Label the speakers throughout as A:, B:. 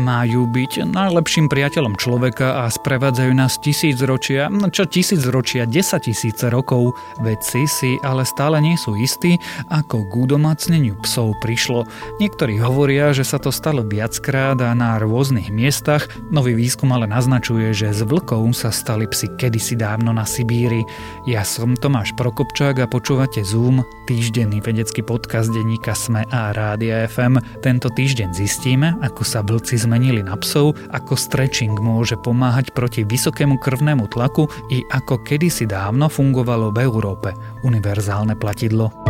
A: majú byť najlepším priateľom človeka a sprevádzajú nás tisíc ročia, čo tisíc ročia, desať tisíce rokov. Vedci si ale stále nie sú istí, ako k udomacneniu psov prišlo. Niektorí hovoria, že sa to stalo viackrát a na rôznych miestach. Nový výskum ale naznačuje, že z vlkov sa stali psi kedysi dávno na Sibíri. Ja som Tomáš Prokopčák a počúvate Zoom, týždenný vedecký podcast denníka Sme a Rádia FM. Tento týždeň zistíme, ako sa vlci zmenili na psov, ako stretching môže pomáhať proti vysokému krvnému tlaku i ako kedysi dávno fungovalo v Európe univerzálne platidlo.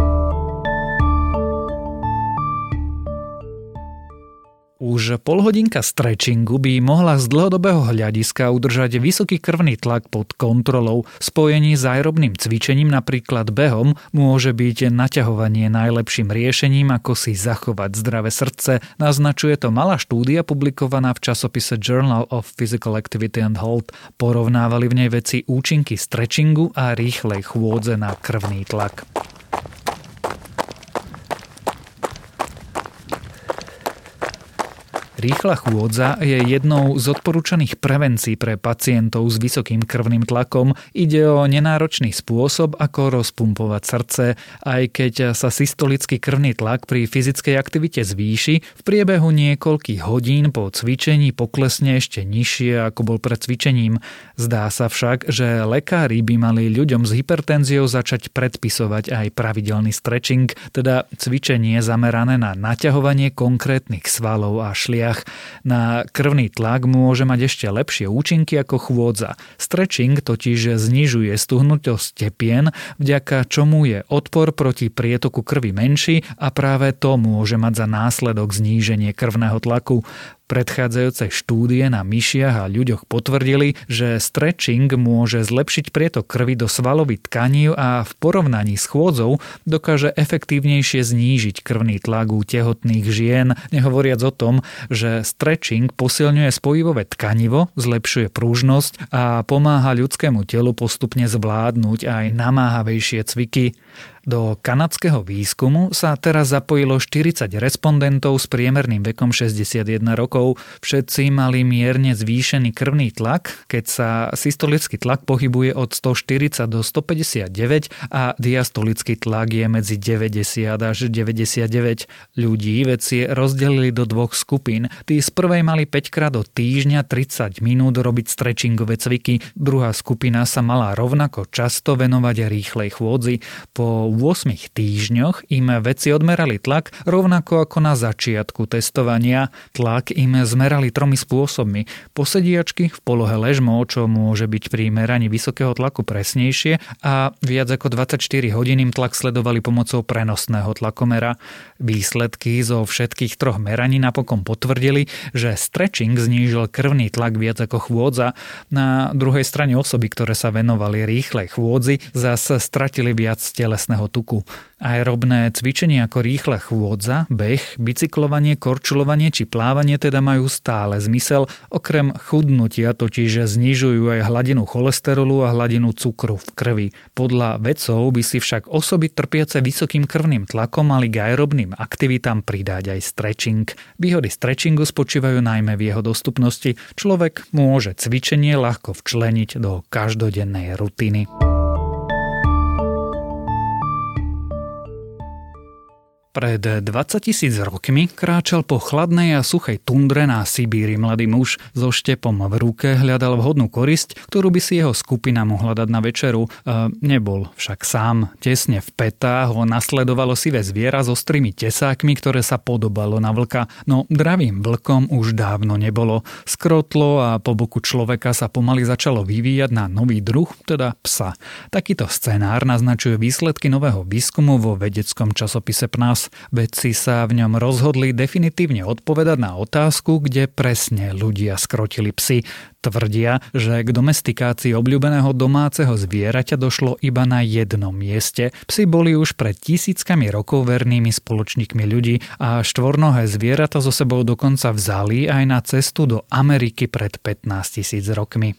A: Už polhodinka stretchingu by mohla z dlhodobého hľadiska udržať vysoký krvný tlak pod kontrolou. Spojení s aerobným cvičením, napríklad behom, môže byť naťahovanie najlepším riešením, ako si zachovať zdravé srdce. Naznačuje to malá štúdia publikovaná v časopise Journal of Physical Activity and Health. Porovnávali v nej veci účinky stretchingu a rýchlej chôdze na krvný tlak. Rýchla chôdza je jednou z odporúčaných prevencií pre pacientov s vysokým krvným tlakom. Ide o nenáročný spôsob, ako rozpumpovať srdce, aj keď sa systolický krvný tlak pri fyzickej aktivite zvýši, v priebehu niekoľkých hodín po cvičení poklesne ešte nižšie, ako bol pred cvičením. Zdá sa však, že lekári by mali ľuďom s hypertenziou začať predpisovať aj pravidelný stretching, teda cvičenie zamerané na naťahovanie konkrétnych svalov a šliach krvniach. Na krvný tlak môže mať ešte lepšie účinky ako chôdza. Stretching totiž znižuje stuhnutosť tepien, vďaka čomu je odpor proti prietoku krvi menší a práve to môže mať za následok zníženie krvného tlaku. Predchádzajúce štúdie na myšiach a ľuďoch potvrdili, že stretching môže zlepšiť prietok krvi do svalových tkaní a v porovnaní s chôdzou dokáže efektívnejšie znížiť krvný tlak u tehotných žien, nehovoriac o tom, že stretching posilňuje spojivové tkanivo, zlepšuje prúžnosť a pomáha ľudskému telu postupne zvládnuť aj namáhavejšie cviky. Do kanadského výskumu sa teraz zapojilo 40 respondentov s priemerným vekom 61 rokov. Všetci mali mierne zvýšený krvný tlak, keď sa systolický tlak pohybuje od 140 do 159 a diastolický tlak je medzi 90 až 99 ľudí. Veci rozdelili do dvoch skupín. Tí z prvej mali 5 krát do týždňa 30 minút robiť stretchingové cviky, druhá skupina sa mala rovnako často venovať rýchlej chôdzi. Po 8 týždňoch im vedci odmerali tlak rovnako ako na začiatku testovania. Tlak im zmerali tromi spôsobmi. Posediačky v polohe ležmo, čo môže byť pri meraní vysokého tlaku presnejšie a viac ako 24 hodín im tlak sledovali pomocou prenosného tlakomera. Výsledky zo všetkých troch meraní napokon potvrdili, že stretching znížil krvný tlak viac ako chôdza. Na druhej strane osoby, ktoré sa venovali rýchlej chôdzi, zase stratili viac telesného krvného tuku. Aerobné cvičenie ako rýchla chôdza, beh, bicyklovanie, korčulovanie či plávanie teda majú stále zmysel, okrem chudnutia totiž znižujú aj hladinu cholesterolu a hladinu cukru v krvi. Podľa vedcov by si však osoby trpiace vysokým krvným tlakom mali k aerobným aktivitám pridať aj stretching. Výhody stretchingu spočívajú najmä v jeho dostupnosti. Človek môže cvičenie ľahko včleniť do každodennej rutiny. Pred 20 tisíc rokmi kráčal po chladnej a suchej tundre na Sibíri mladý muž so štepom v ruke hľadal vhodnú korisť, ktorú by si jeho skupina mohla dať na večeru. E, nebol však sám. Tesne v petách ho nasledovalo sivé zviera s ostrými tesákmi, ktoré sa podobalo na vlka, no dravým vlkom už dávno nebolo. Skrotlo a po boku človeka sa pomaly začalo vyvíjať na nový druh, teda psa. Takýto scenár naznačuje výsledky nového výskumu vo vedeckom časopise PNAS čas. Vedci sa v ňom rozhodli definitívne odpovedať na otázku, kde presne ľudia skrotili psy. Tvrdia, že k domestikácii obľúbeného domáceho zvieraťa došlo iba na jednom mieste. Psi boli už pred tisíckami rokov vernými spoločníkmi ľudí a štvornohé zvieratá so sebou dokonca vzali aj na cestu do Ameriky pred 15 tisíc rokmi.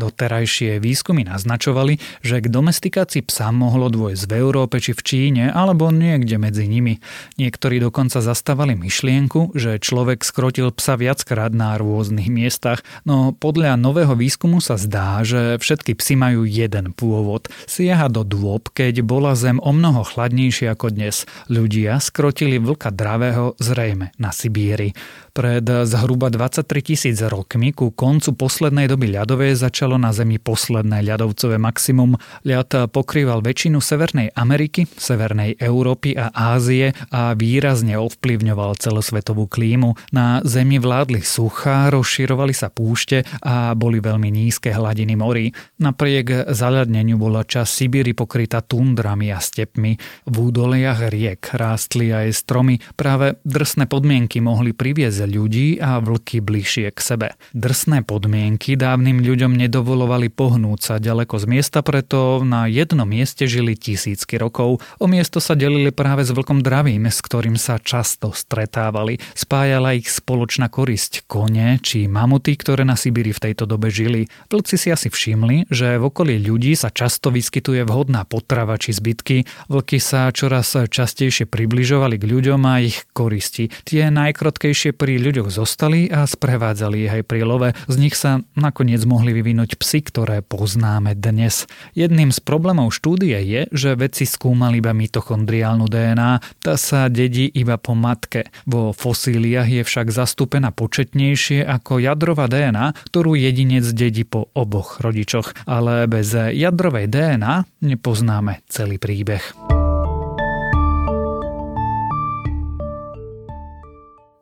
A: Doterajšie výskumy naznačovali, že k domestikácii psa mohlo dôjsť v Európe či v Číne alebo niekde medzi nimi. Niektorí dokonca zastávali myšlienku, že človek skrotil psa viackrát na rôznych miestach, no podľa nového výskumu sa zdá, že všetky psy majú jeden pôvod. Siaha do dôb, keď bola zem o mnoho chladnejšia ako dnes. Ľudia skrotili vlka dravého zrejme na Sibíri. Pred zhruba 23 tisíc rokmi ku koncu poslednej doby ľadovej začalo na Zemi posledné ľadovcové maximum. Ľad pokrýval väčšinu Severnej Ameriky, Severnej Európy a Ázie a výrazne ovplyvňoval celosvetovú klímu. Na Zemi vládli suchá, rozširovali sa púšte a boli veľmi nízke hladiny morí. Napriek zaľadneniu bola časť Sibíry pokrytá tundrami a stepmi. V údoliach riek rástli aj stromy. Práve drsné podmienky mohli priviesť ľudí a vlky bližšie k sebe. Drsné podmienky dávnym ľuďom nedovolovali pohnúť sa ďaleko z miesta, preto na jednom mieste žili tisícky rokov. O miesto sa delili práve s vlkom dravým, s ktorým sa často stretávali. Spájala ich spoločná korisť kone či mamuty, ktoré na Sibíri v tejto dobe žili. Vlci si asi všimli, že v okolí ľudí sa často vyskytuje vhodná potrava či zbytky. Vlky sa čoraz častejšie približovali k ľuďom a ich koristi. Tie najkrotkejšie pri ľuďoch zostali a sprevádzali ich aj pri love. Z nich sa nakoniec mohli vyvinúť psy, ktoré poznáme dnes. Jedným z problémov štúdie je, že vedci skúmali iba mitochondriálnu DNA, tá sa dedí iba po matke. Vo fosíliách je však zastúpená početnejšie ako jadrová DNA, ktorú jedinec dedí po oboch rodičoch. Ale bez jadrovej DNA nepoznáme celý príbeh.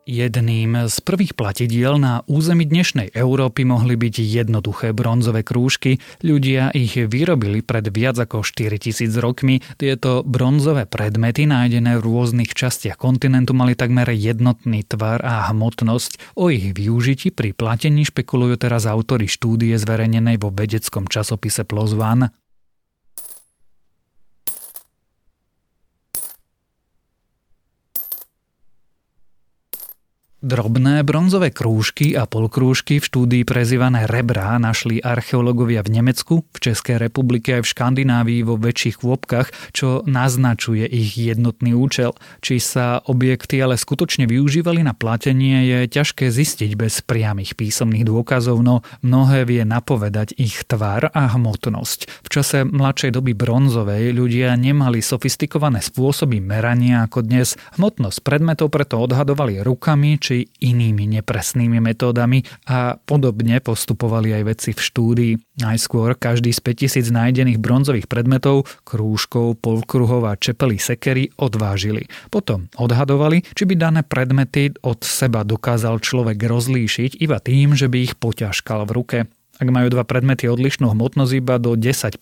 A: Jedným z prvých platidiel na území dnešnej Európy mohli byť jednoduché bronzové krúžky. Ľudia ich vyrobili pred viac ako 4000 rokmi. Tieto bronzové predmety nájdené v rôznych častiach kontinentu mali takmer jednotný tvar a hmotnosť. O ich využití pri platení špekulujú teraz autory štúdie zverejnenej vo vedeckom časopise PLOS Drobné bronzové krúžky a polkrúžky v štúdii prezývané rebra našli archeológovia v Nemecku, v Českej republike aj v Škandinávii vo väčších kôpkach, čo naznačuje ich jednotný účel. Či sa objekty ale skutočne využívali na platenie je ťažké zistiť bez priamých písomných dôkazov, no mnohé vie napovedať ich tvar a hmotnosť. V čase mladšej doby bronzovej ľudia nemali sofistikované spôsoby merania ako dnes. Hmotnosť predmetov preto odhadovali rukami či inými nepresnými metódami a podobne postupovali aj vedci v štúdii. Najskôr každý z 5000 nájdených bronzových predmetov, krúžkov, polkruhov a čepely sekery odvážili. Potom odhadovali, či by dané predmety od seba dokázal človek rozlíšiť iba tým, že by ich poťažkal v ruke. Ak majú dva predmety odlišnú hmotnosť iba do 10%,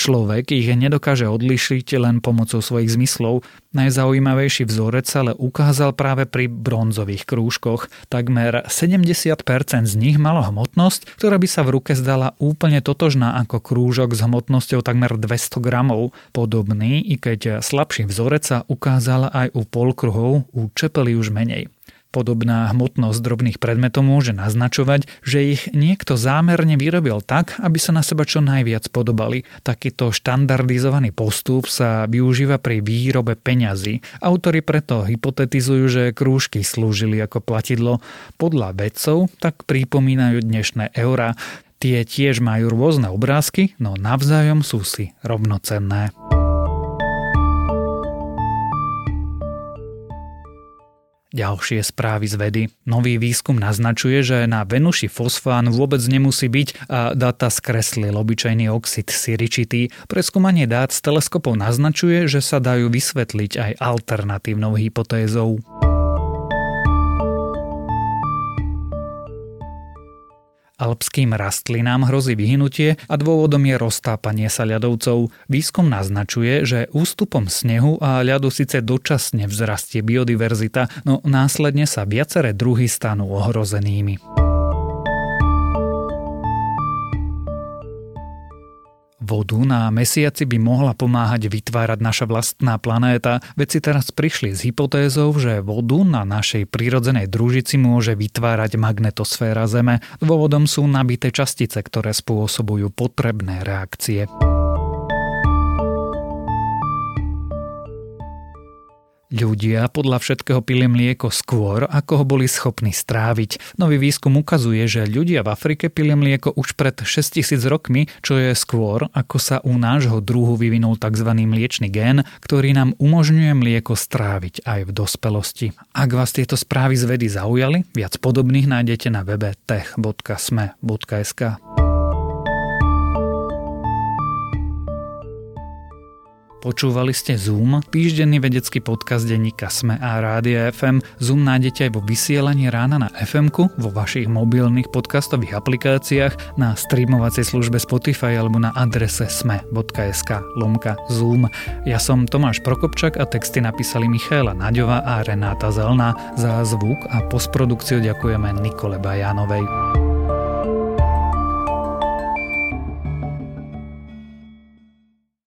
A: človek ich nedokáže odlišiť len pomocou svojich zmyslov. Najzaujímavejší vzorec sa ale ukázal práve pri bronzových krúžkoch. Takmer 70% z nich malo hmotnosť, ktorá by sa v ruke zdala úplne totožná ako krúžok s hmotnosťou takmer 200 gramov. Podobný, i keď slabší vzorec sa ukázal aj u polkruhov, u čepely už menej. Podobná hmotnosť drobných predmetov môže naznačovať, že ich niekto zámerne vyrobil tak, aby sa na seba čo najviac podobali. Takýto štandardizovaný postup sa využíva pri výrobe peňazí. Autori preto hypotetizujú, že krúžky slúžili ako platidlo. Podľa vedcov tak pripomínajú dnešné eurá. Tie tiež majú rôzne obrázky, no navzájom sú si rovnocenné. Ďalšie správy z vedy. Nový výskum naznačuje, že na Venuši fosfán vôbec nemusí byť a data skreslil obyčajný oxid siričitý. Preskúmanie dát z teleskopov naznačuje, že sa dajú vysvetliť aj alternatívnou hypotézou. Alpským rastlinám hrozí vyhnutie a dôvodom je roztápanie sa ľadovcov. Výskum naznačuje, že ústupom snehu a ľadu síce dočasne vzrastie biodiverzita, no následne sa viaceré druhy stanú ohrozenými. Vodu na mesiaci by mohla pomáhať vytvárať naša vlastná planéta, vedci teraz prišli s hypotézou, že vodu na našej prírodzenej družici môže vytvárať magnetosféra Zeme. Dôvodom sú nabité častice, ktoré spôsobujú potrebné reakcie. Ľudia podľa všetkého pili mlieko skôr, ako ho boli schopní stráviť. Nový výskum ukazuje, že ľudia v Afrike pili mlieko už pred 6000 rokmi, čo je skôr, ako sa u nášho druhu vyvinul tzv. mliečný gén, ktorý nám umožňuje mlieko stráviť aj v dospelosti. Ak vás tieto správy z vedy zaujali, viac podobných nájdete na webe tech.sme.sk. Počúvali ste Zoom, týždenný vedecký podcast denníka Sme a Rádia FM. Zoom nájdete aj vo vysielaní rána na fm vo vašich mobilných podcastových aplikáciách, na streamovacej službe Spotify alebo na adrese sme.sk lomka Zoom. Ja som Tomáš Prokopčak a texty napísali Michaela Naďova a Renáta Zelná. Za zvuk a postprodukciu ďakujeme Nikole Bajánovej.